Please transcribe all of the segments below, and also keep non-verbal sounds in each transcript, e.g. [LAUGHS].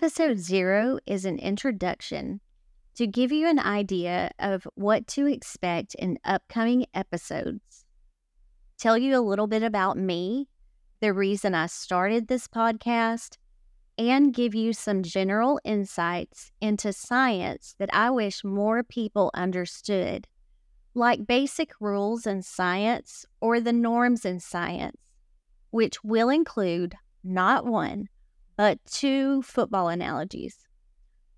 Episode zero is an introduction to give you an idea of what to expect in upcoming episodes, tell you a little bit about me, the reason I started this podcast, and give you some general insights into science that I wish more people understood, like basic rules in science or the norms in science, which will include not one, but two football analogies.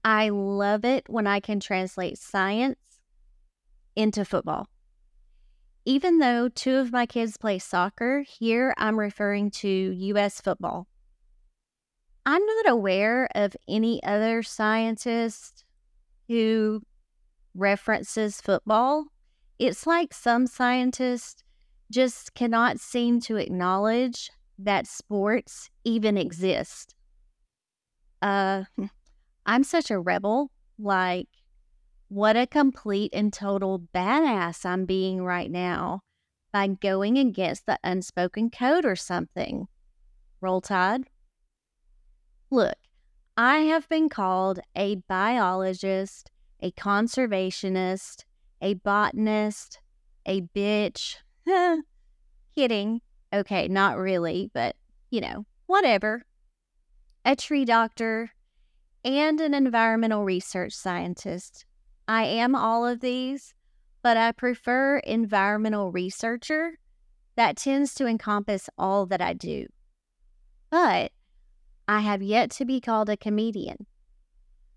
I love it when I can translate science into football. Even though two of my kids play soccer, here I'm referring to U.S. football. I'm not aware of any other scientist who references football. It's like some scientists just cannot seem to acknowledge that sports even exist. Uh, I'm such a rebel. Like, what a complete and total badass I'm being right now by going against the unspoken code or something. Roll Tide. Look, I have been called a biologist, a conservationist, a botanist, a bitch. [LAUGHS] Kidding. Okay, not really, but you know, whatever. A tree doctor, and an environmental research scientist. I am all of these, but I prefer environmental researcher. That tends to encompass all that I do. But I have yet to be called a comedian.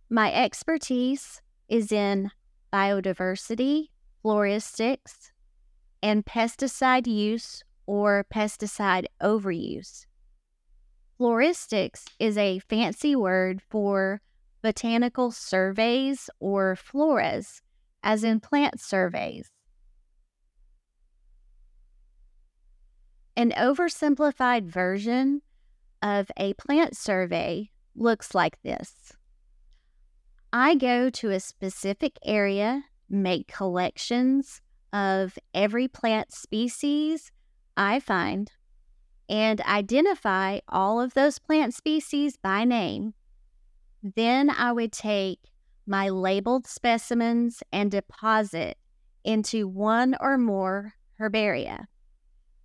My expertise is in biodiversity, floristics, and pesticide use or pesticide overuse. Floristics is a fancy word for botanical surveys or floras, as in plant surveys. An oversimplified version of a plant survey looks like this I go to a specific area, make collections of every plant species I find and identify all of those plant species by name. Then I would take my labeled specimens and deposit into one or more herbaria.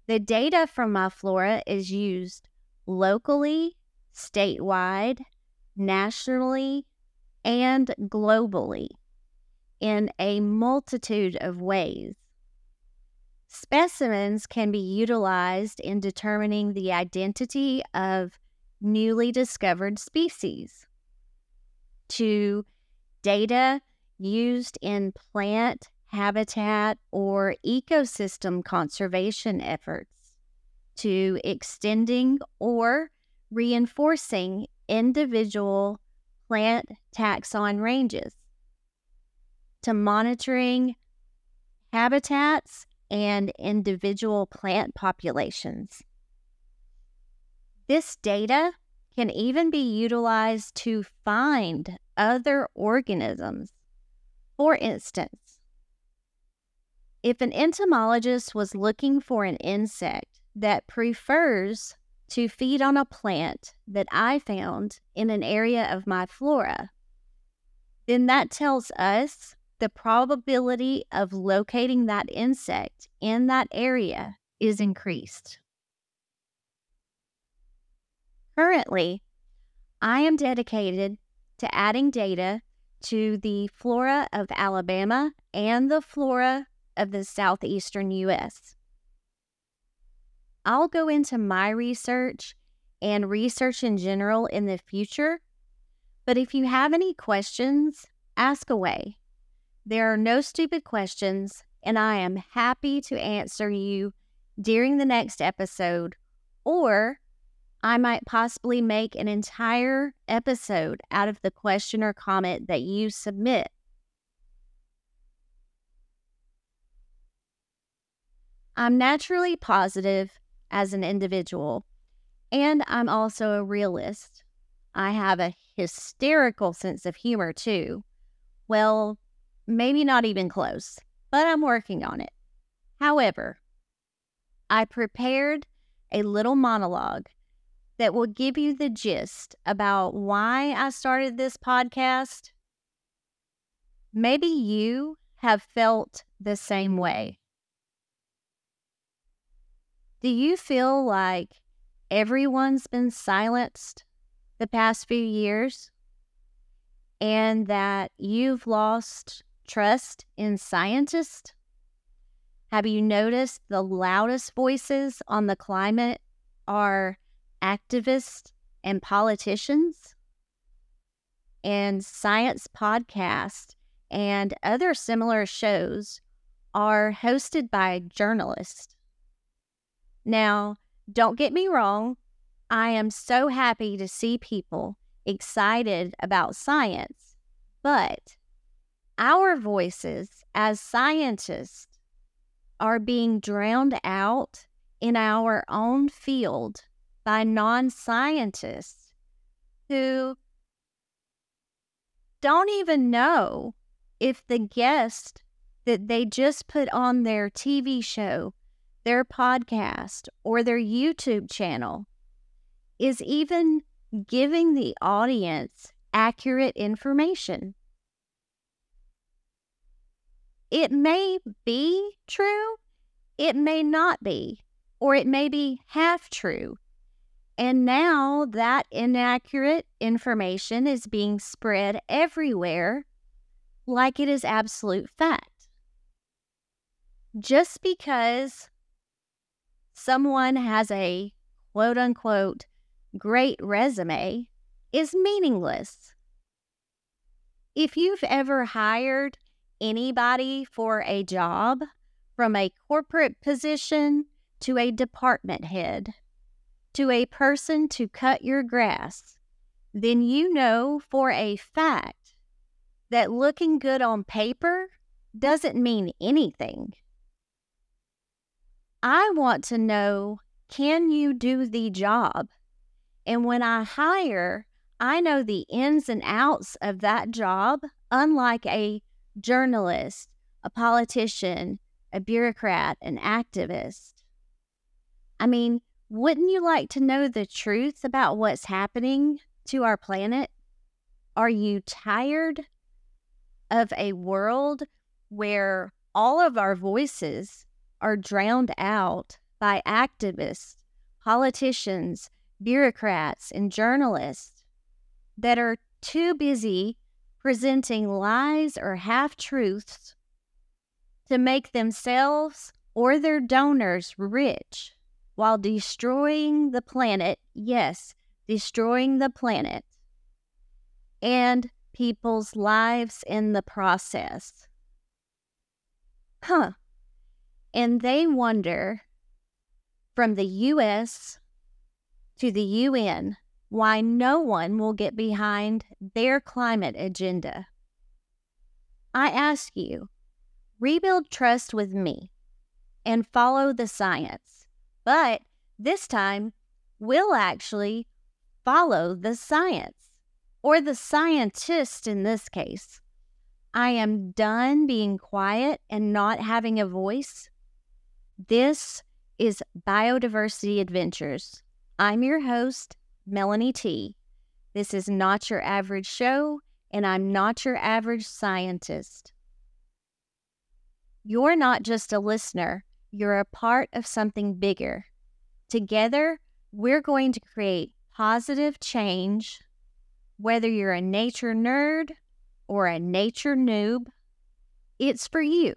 The data from my flora is used locally, statewide, nationally, and globally in a multitude of ways. Specimens can be utilized in determining the identity of newly discovered species. To data used in plant habitat or ecosystem conservation efforts, to extending or reinforcing individual plant taxon ranges, to monitoring habitats and individual plant populations. This data can even be utilized to find other organisms. For instance, if an entomologist was looking for an insect that prefers to feed on a plant that I found in an area of my flora, then that tells us the probability of locating that insect in that area is increased. Currently, I am dedicated to adding data to the flora of Alabama and the flora of the southeastern U.S. I'll go into my research and research in general in the future, but if you have any questions, ask away. There are no stupid questions, and I am happy to answer you during the next episode, or I might possibly make an entire episode out of the question or comment that you submit. I'm naturally positive as an individual, and I'm also a realist. I have a hysterical sense of humor, too. Well, Maybe not even close, but I'm working on it. However, I prepared a little monologue that will give you the gist about why I started this podcast, maybe you have felt the same way. Do you feel like everyone's been silenced the past few years and that you've lost trust in scientists? Have you noticed the loudest voices on the climate are activists and politicians? And science podcasts and other similar shows are hosted by journalists. Now, don't get me wrong, I am so happy to see people excited about science, but our voices as scientists are being drowned out in our own field by non scientists who don't even know if the guest that they just put on their TV show, their podcast, or their YouTube channel is even giving the audience accurate information. It may be true, it may not be, or it may be half true. And now that inaccurate information is being spread everywhere like it is absolute fact. Just because someone has a quote unquote great resume is meaningless. If you've ever hired anybody for a job, from a corporate position to a department head, to a person to cut your grass, then you know for a fact that looking good on paper doesn't mean anything. I want to know can you do the job? And when I hire, I know the ins and outs of that job, unlike a journalist, a politician, a bureaucrat, an activist. I mean, wouldn't you like to know the truth about what's happening to our planet? Are you tired of a world where all of our voices are drowned out by activists, politicians, bureaucrats, and journalists that are too busy presenting lies or half truths to make themselves or their donors rich while destroying the planet. Yes, destroying the planet and people's lives in the process. Huh. And they wonder from the US to the UN why no one will get behind their climate agenda. I ask you, rebuild trust with me and follow the science. But this time, we'll actually follow the science, or the scientist in this case. I am done being quiet and not having a voice. This is Biodiversity Adventures. I'm your host, Melanie T. This is not your average show, and I'm not your average scientist. You're not just a listener, you're a part of something bigger. Together, we're going to create positive change, whether you're a nature nerd or a nature noob, it's for you.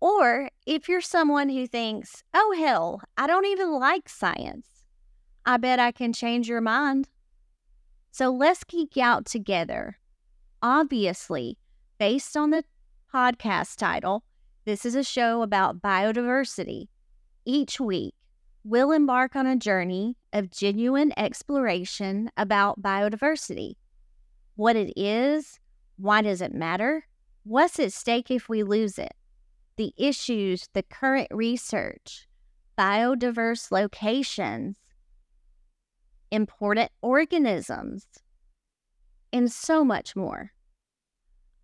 Or if you're someone who thinks, oh hell, I don't even like science, I bet I can change your mind. So let's geek out together. Obviously, based on the podcast title, this is a show about biodiversity. Each week, we'll embark on a journey of genuine exploration about biodiversity. What it is, why does it matter, what's at stake if we lose it, the issues, the current research, biodiverse locations, important organisms, and so much more.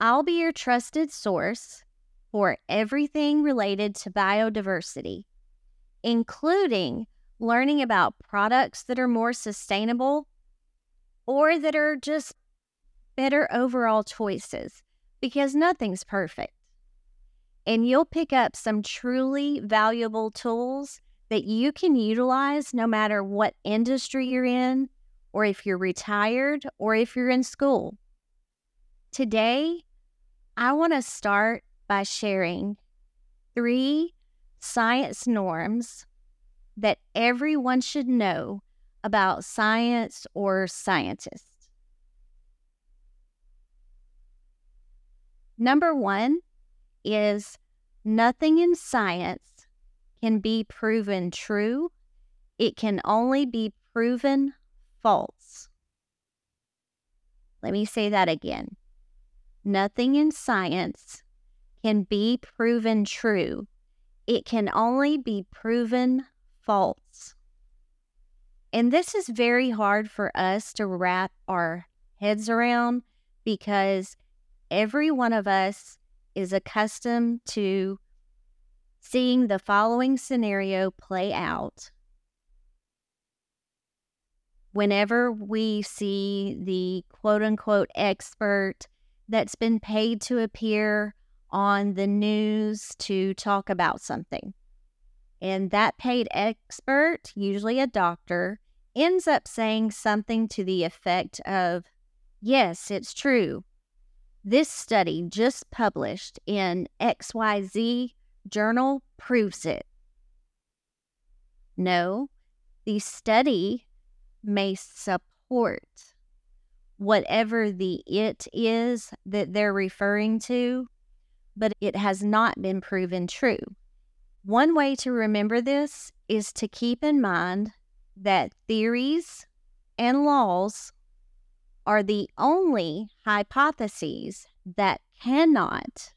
I'll be your trusted source for everything related to biodiversity, including learning about products that are more sustainable or that are just better overall choices because nothing's perfect. And you'll pick up some truly valuable tools that you can utilize no matter what industry you're in, or if you're retired, or if you're in school. Today, I want to start by sharing three science norms that everyone should know about science or scientists. Number one is nothing in science can be proven true, it can only be proven false. Let me say that again. Nothing in science can be proven true. It can only be proven false. And this is very hard for us to wrap our heads around because every one of us is accustomed to seeing the following scenario play out. Whenever we see the quote unquote expert that's been paid to appear on the news to talk about something. And that paid expert, usually a doctor, ends up saying something to the effect of, Yes, it's true. This study just published in XYZ journal proves it. No, the study may support whatever the it is that they're referring to, but it has not been proven true. One way to remember this is to keep in mind that theories and laws are the only hypotheses that cannot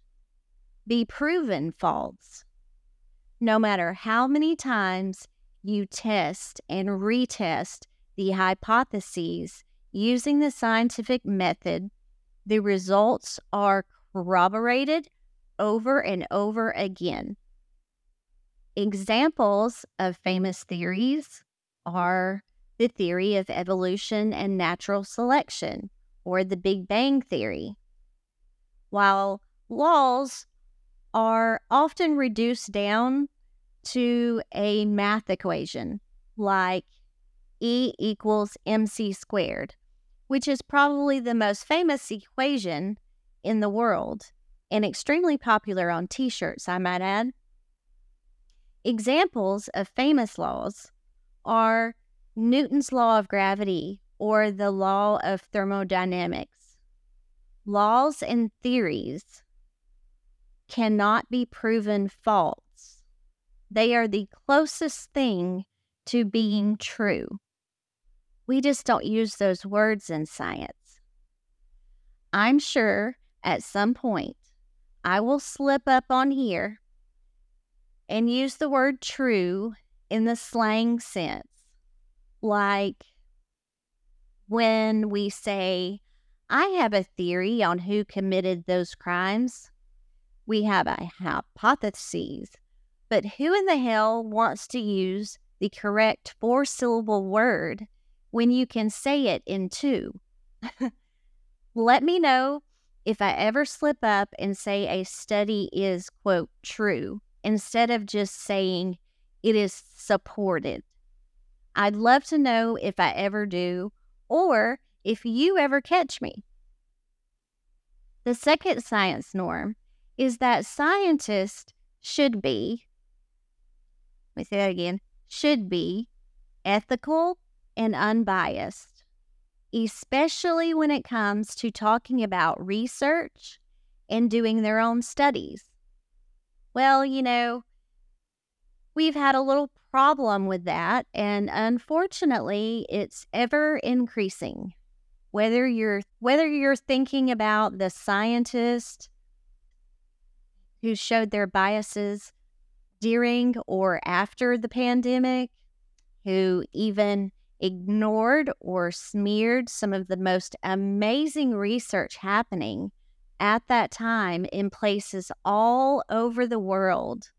be proven false. No matter how many times you test and retest the hypotheses using the scientific method, the results are corroborated over and over again. Examples of famous theories are the theory of evolution and natural selection, or the Big Bang Theory, while laws are often reduced down to a math equation like E equals mc squared, which is probably the most famous equation in the world and extremely popular on t shirts, I might add. Examples of famous laws are Newton's law of gravity or the law of thermodynamics. Laws and theories cannot be proven false. They are the closest thing to being true. We just don't use those words in science. I'm sure at some point I will slip up on here and use the word true in the slang sense. Like when we say, I have a theory on who committed those crimes. We have a hypothesis, but who in the hell wants to use the correct four syllable word when you can say it in two. [LAUGHS] Let me know if I ever slip up and say a study is, quote, true, instead of just saying it is supported. I'd love to know if I ever do, or if you ever catch me. The second science norm is that scientists should be, let me say that again, should be ethical and unbiased, especially when it comes to talking about research and doing their own studies. Well, you know, we've had a little problem with that, and unfortunately, it's ever increasing. Whether you're whether you're thinking about the scientist who showed their biases during or after the pandemic, who even ignored or smeared some of the most amazing research happening at that time in places all over the world.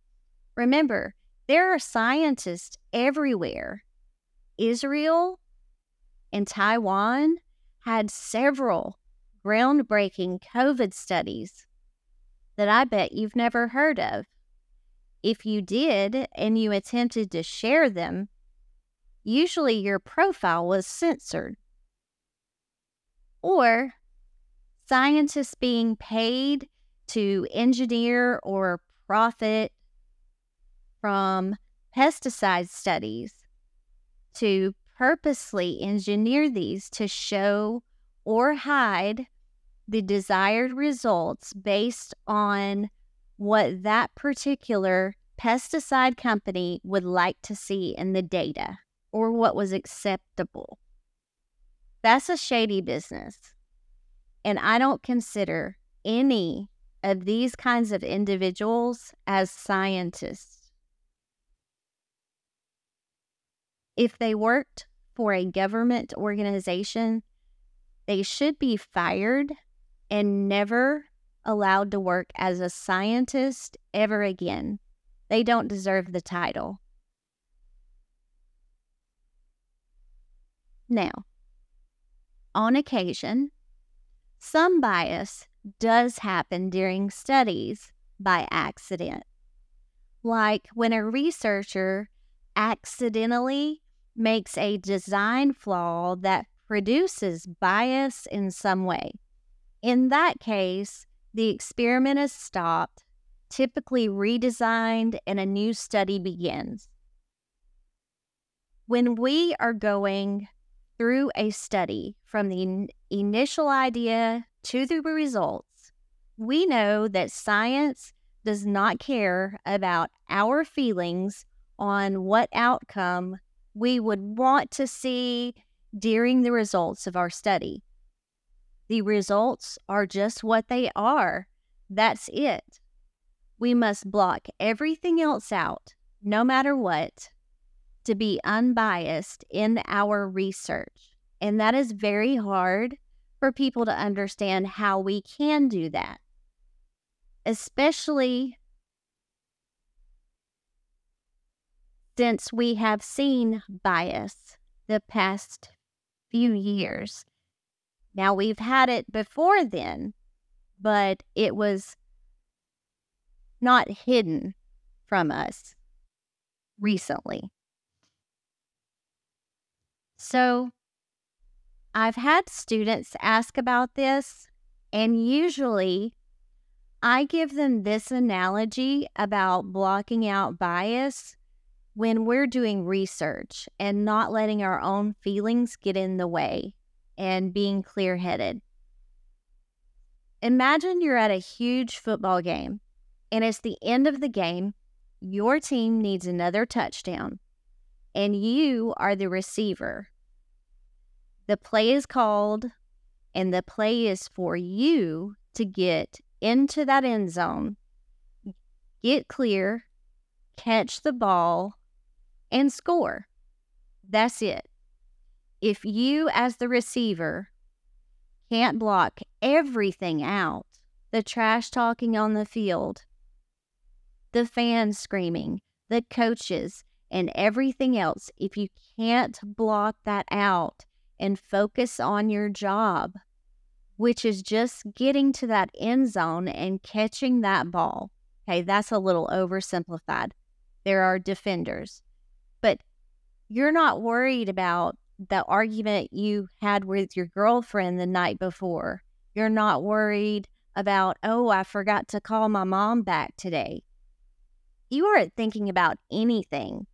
Remember, There are scientists everywhere. Israel and Taiwan had several groundbreaking COVID studies that I bet you've never heard of. If you did and you attempted to share them, usually your profile was censored. Or scientists being paid to engineer or profit from pesticide studies to purposely engineer these to show or hide the desired results based on what that particular pesticide company would like to see in the data or what was acceptable. That's a shady business. And I don't consider any of these kinds of individuals as scientists. If they worked for a government organization, they should be fired and never allowed to work as a scientist ever again. They don't deserve the title. Now, on occasion, some bias does happen during studies by accident, like when a researcher accidentally makes a design flaw that produces bias in some way. In that case, the experiment is stopped, typically redesigned, and a new study begins. When we are going through a study from the initial idea to the results, we know that science does not care about our feelings on what outcome we would want to see during the results of our study. The results are just what they are. That's it. We must block everything else out, no matter what, to be unbiased in our research. And that is very hard for people to understand how we can do that, especially since we have seen bias the past few years now, we've had it before then, but it was not hidden from us recently. So, I've had students ask about this, and usually I give them this analogy about blocking out bias when we're doing research and not letting our own feelings get in the way and being clear headed. Imagine you're at a huge football game and it's the end of the game. Your team needs another touchdown and you are the receiver. The play is called and the play is for you to get into that end zone, get clear, catch the ball, and score. That's it if you, as the receiver, can't block everything out the trash talking on the field, the fans screaming, the coaches, and everything else, if you can't block that out and focus on your job, which is just getting to that end zone and catching that ball. Okay, that's a little oversimplified. There are defenders, but you're not worried about the argument you had with your girlfriend the night before. You're not worried about, oh, I forgot to call my mom back today. You aren't thinking about anything.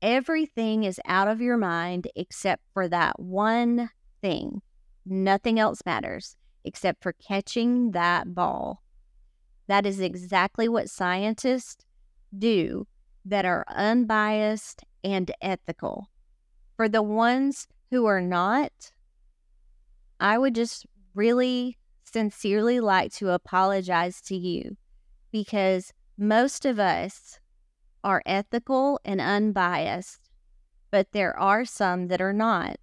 Everything is out of your mind except for that one thing. Nothing else matters except for catching that ball. That is exactly what scientists do that are unbiased and ethical. For the ones who are not, I would just really sincerely like to apologize to you because most of us are ethical and unbiased, but there are some that are not.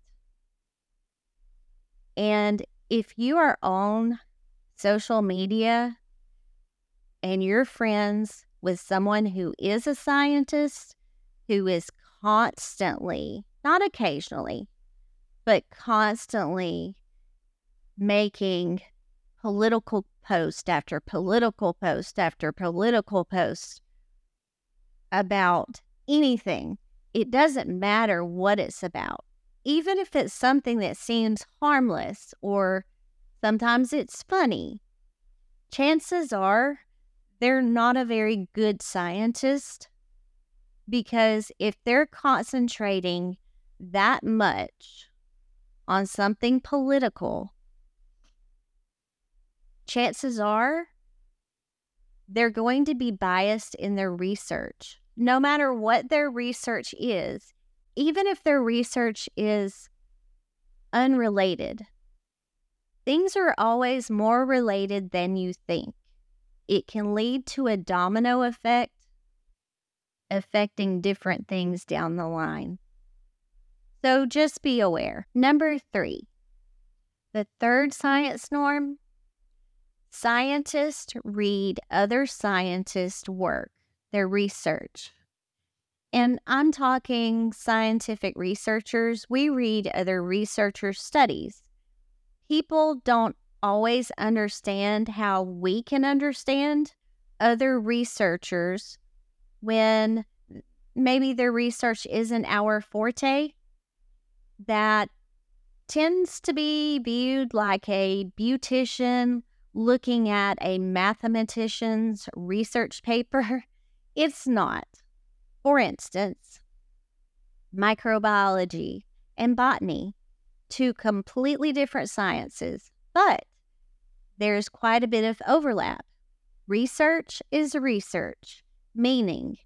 And if you are on social media and you're friends with someone who is a scientist, who is constantly, not occasionally, but constantly making political post after political post after political post about anything. It doesn't matter what it's about. Even if it's something that seems harmless or sometimes it's funny, chances are they're not a very good scientist because if they're concentrating that much on something political, chances are they're going to be biased in their research. No matter what their research is, even if their research is unrelated, things are always more related than you think. It can lead to a domino effect affecting different things down the line. So just be aware. Number three, the third science norm scientists read other scientists' work, their research. And I'm talking scientific researchers. We read other researchers' studies. People don't always understand how we can understand other researchers when maybe their research isn't our forte. That tends to be viewed like a beautician looking at a mathematician's research paper. [LAUGHS] It's not. For instance, microbiology and botany, two completely different sciences, but there's quite a bit of overlap. Research is research, meaning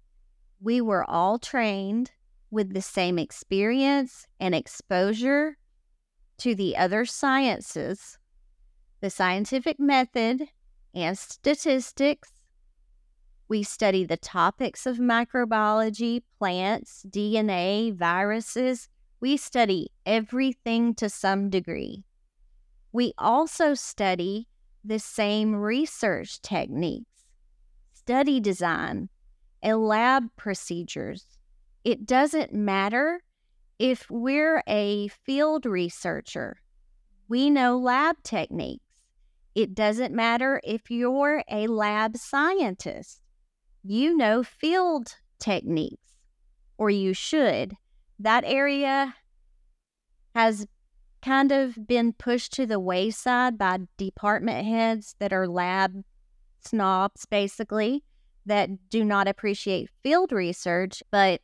we were all trained with the same experience and exposure to the other sciences the scientific method, and statistics. We study the topics of microbiology, plants, DNA, viruses. We study everything to some degree. We also study the same research techniques, study design, and lab procedures. It doesn't matter if we're a field researcher, we know lab techniques. It doesn't matter if you're a lab scientist, you know field techniques, or you should. That area has kind of been pushed to the wayside by department heads that are lab snobs, basically, that do not appreciate field research. But,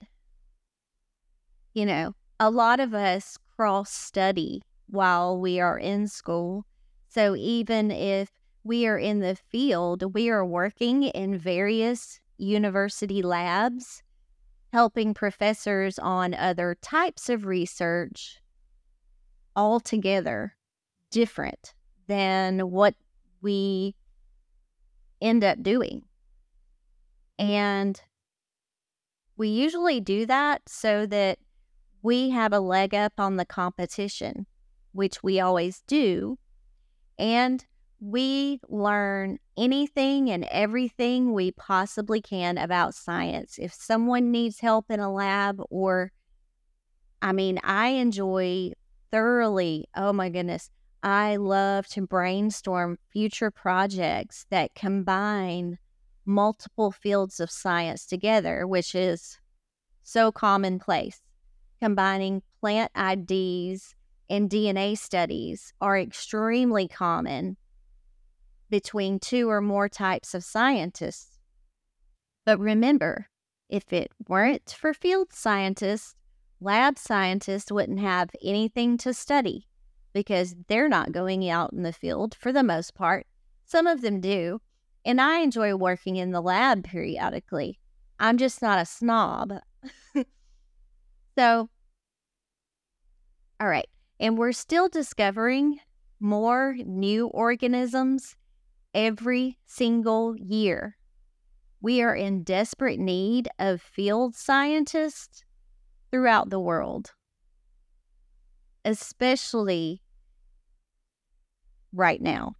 you know, a lot of us cross study while we are in school so even if we are in the field, we are working in various university labs, helping professors on other types of research altogether different than what we end up doing. And we usually do that so that we have a leg up on the competition, which we always do and we learn anything and everything we possibly can about science. If someone needs help in a lab, or I mean, I enjoy thoroughly, oh my goodness, I love to brainstorm future projects that combine multiple fields of science together, which is so commonplace. Combining plant IDs and DNA studies are extremely common between two or more types of scientists. But remember, if it weren't for field scientists, lab scientists wouldn't have anything to study because they're not going out in the field for the most part. Some of them do, and I enjoy working in the lab periodically. I'm just not a snob. [LAUGHS] so, all right. And we're still discovering more new organisms every single year. We are in desperate need of field scientists throughout the world, especially right now.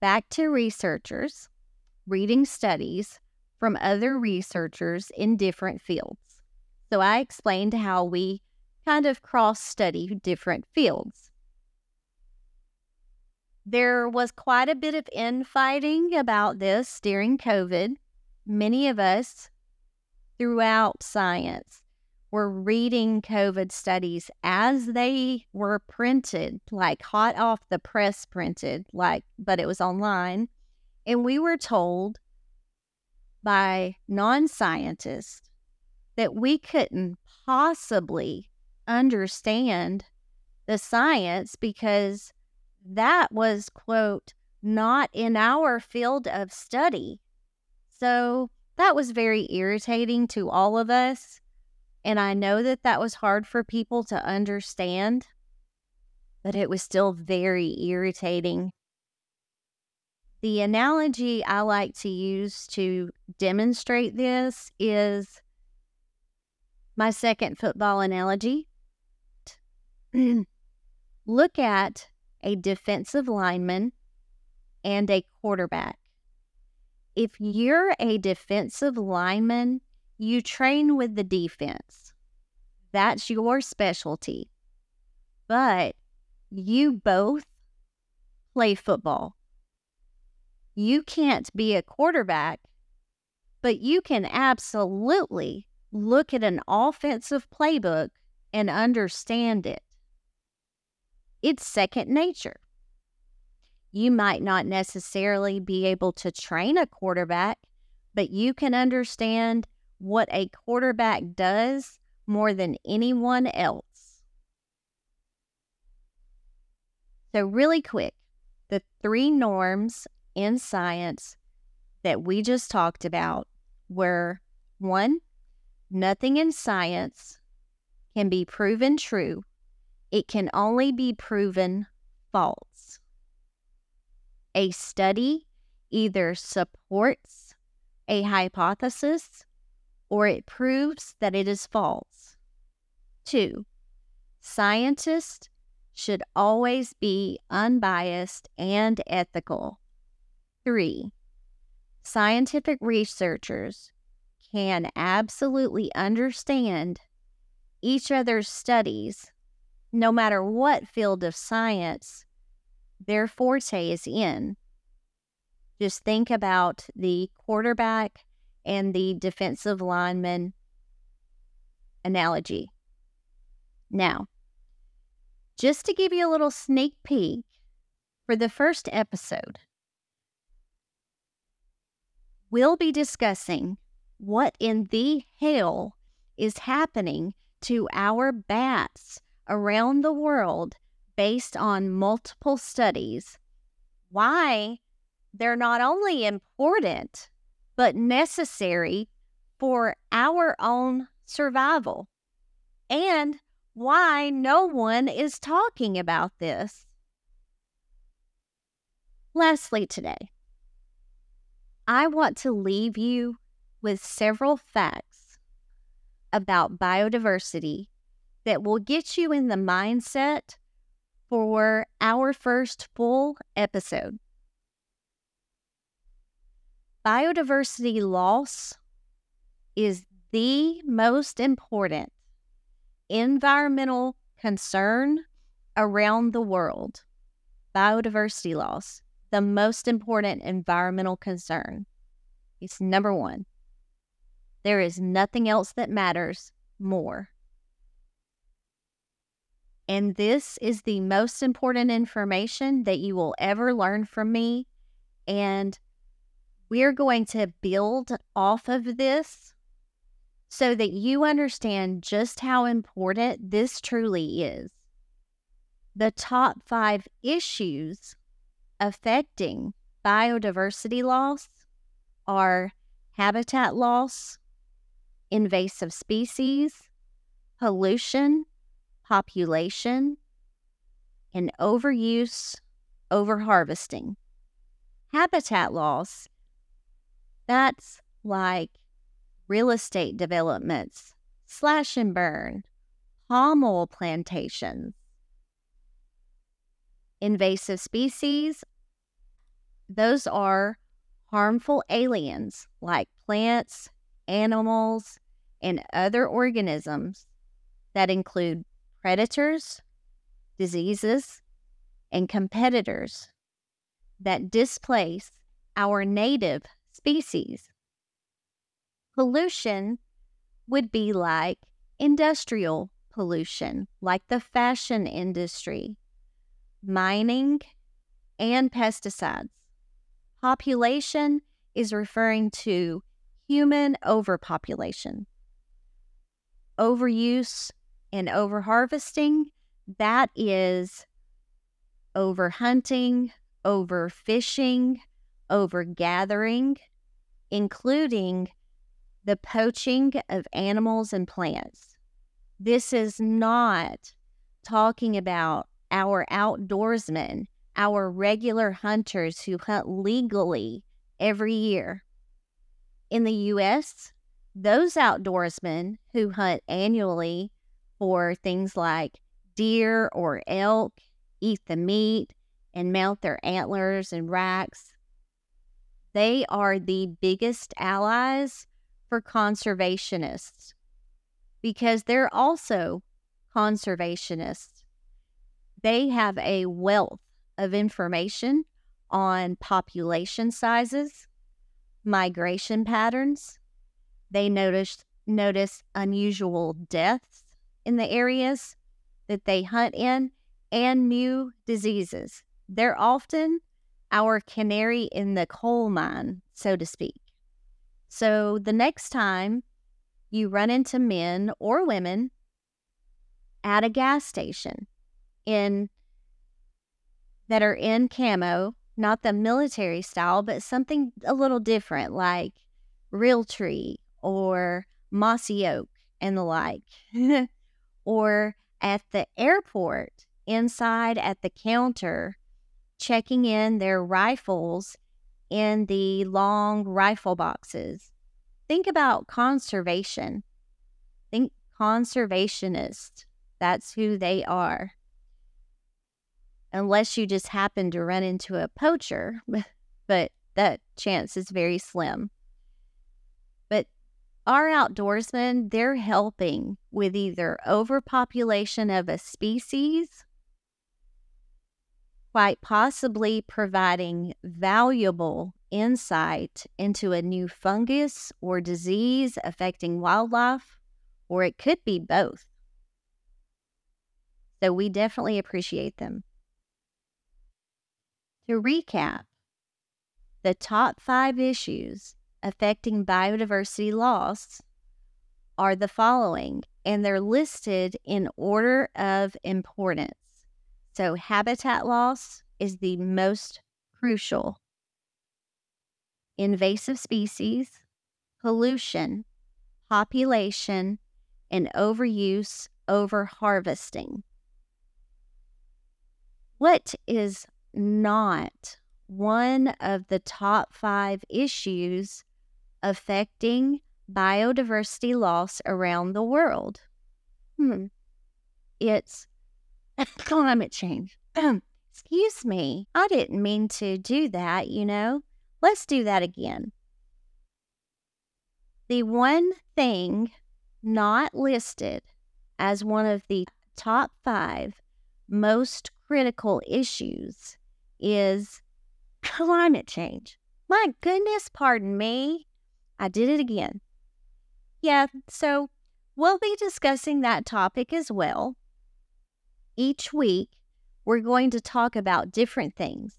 Back to researchers reading studies from other researchers in different fields. So I explained how we kind of cross study different fields. There was quite a bit of infighting about this during COVID. Many of us throughout science were reading COVID studies as they were printed, like hot off the press printed, like, but it was online. And we were told by non scientists that we couldn't possibly understand the science because that was, quote, not in our field of study. So that was very irritating to all of us. And I know that that was hard for people to understand, but it was still very irritating. The analogy I like to use to demonstrate this is my second football analogy. [CLEARS THROAT] Look at a defensive lineman and a quarterback. If you're a defensive lineman, you train with the defense. That's your specialty. But you both play football. You can't be a quarterback, but you can absolutely look at an offensive playbook and understand it. It's second nature. You might not necessarily be able to train a quarterback, but you can understand what a quarterback does more than anyone else. So, really quick, the three norms in science that we just talked about were one, nothing in science can be proven true, it can only be proven false. A study either supports a hypothesis or it proves that it is false. Two, scientists should always be unbiased and ethical. Three, scientific researchers can absolutely understand each other's studies, no matter what field of science their forte is in. Just think about the quarterback and the defensive lineman analogy. Now, just to give you a little sneak peek for the first episode, we'll be discussing what in the hell is happening to our bats around the world based on multiple studies, why they're not only important, but necessary for our own survival, and why no one is talking about this. Lastly, today, I want to leave you with several facts about biodiversity that will get you in the mindset for our first full episode. Biodiversity loss is the most important environmental concern around the world. Biodiversity loss the most important environmental concern. It's number one. There is nothing else that matters more. And this is the most important information that you will ever learn from me. And we're going to build off of this so that you understand just how important this truly is. The top five issues affecting biodiversity loss are habitat loss, invasive species, pollution, population, and overuse, overharvesting. Habitat loss, that's like real estate developments, slash and burn, palm oil plantations, invasive species those are harmful aliens like plants, animals, and other organisms that include predators, diseases, and competitors that displace our native species. Pollution would be like industrial pollution, like the fashion industry, mining, and pesticides. Population is referring to human overpopulation. Overuse and overharvesting, that is overhunting, overfishing, overgathering, including the poaching of animals and plants. This is not talking about our outdoorsmen, our regular hunters who hunt legally every year. In the U.S., those outdoorsmen who hunt annually for things like deer or elk, eat the meat, and mount their antlers and racks, they are the biggest allies for conservationists because they're also conservationists. They have a wealth of information on population sizes, migration patterns. They notice notice unusual deaths in the areas that they hunt in and new diseases. They're often our canary in the coal mine, so to speak. So the next time you run into men or women at a gas station in that are in camo, not the military style, but something a little different like Realtree or Mossy Oak and the like. [LAUGHS] or at the airport inside at the counter checking in their rifles in the long rifle boxes. Think about conservation. Think conservationist. That's who they are. Unless you just happen to run into a poacher, [LAUGHS] but that chance is very slim. But our outdoorsmen, they're helping with either overpopulation of a species quite possibly providing valuable insight into a new fungus or disease affecting wildlife, or it could be both. So we definitely appreciate them. To recap, the top five issues affecting biodiversity loss are the following, and they're listed in order of importance. So, habitat loss is the most crucial. Invasive species, pollution, population, and overuse, over harvesting. What is not one of the top five issues affecting biodiversity loss around the world? Hmm. It's [LAUGHS] climate change. [CLEARS THROAT] Excuse me, I didn't mean to do that, you know. Let's do that again. The one thing not listed as one of the top five most critical issues is climate change. My goodness, pardon me. I did it again. Yeah, so we'll be discussing that topic as well each week, we're going to talk about different things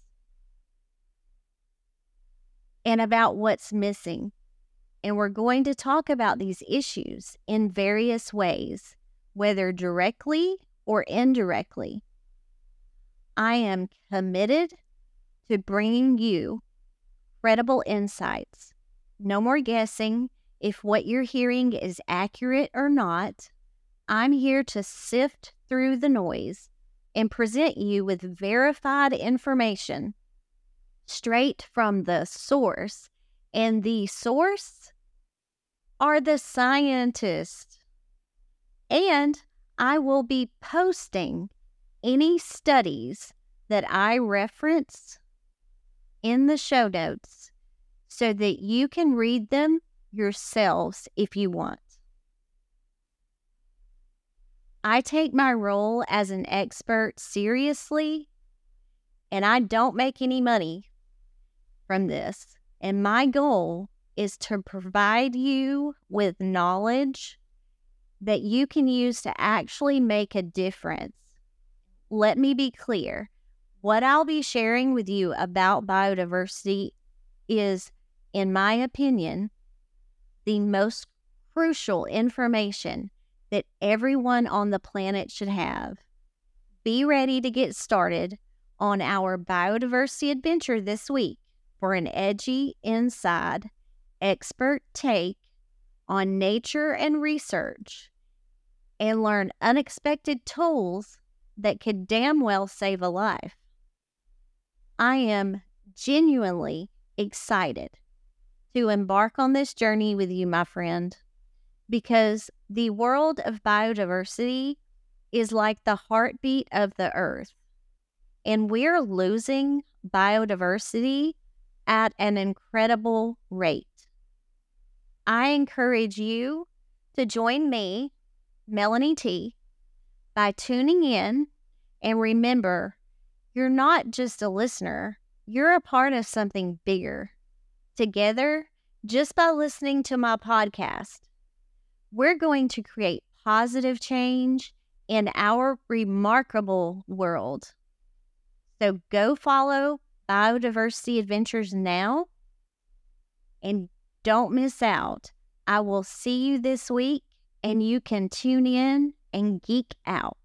and about what's missing. And we're going to talk about these issues in various ways, whether directly or indirectly. I am committed to bringing you credible insights. No more guessing if what you're hearing is accurate or not. I'm here to sift through the noise and present you with verified information straight from the source. And the source are the scientists. And I will be posting any studies that I reference in the show notes so that you can read them yourselves if you want. I take my role as an expert seriously, and I don't make any money from this. And my goal is to provide you with knowledge that you can use to actually make a difference. Let me be clear what I'll be sharing with you about biodiversity is, in my opinion, the most crucial information that everyone on the planet should have. Be ready to get started on our biodiversity adventure this week for an edgy inside expert take on nature and research and learn unexpected tools that could damn well save a life. I am genuinely excited to embark on this journey with you, my friend, because the world of biodiversity is like the heartbeat of the earth. And we're losing biodiversity at an incredible rate. I encourage you to join me, Melanie T, by tuning in and remember you're not just a listener, you're a part of something bigger. Together, just by listening to my podcast, we're going to create positive change in our remarkable world. So go follow Biodiversity Adventures now and don't miss out. I will see you this week and you can tune in and geek out.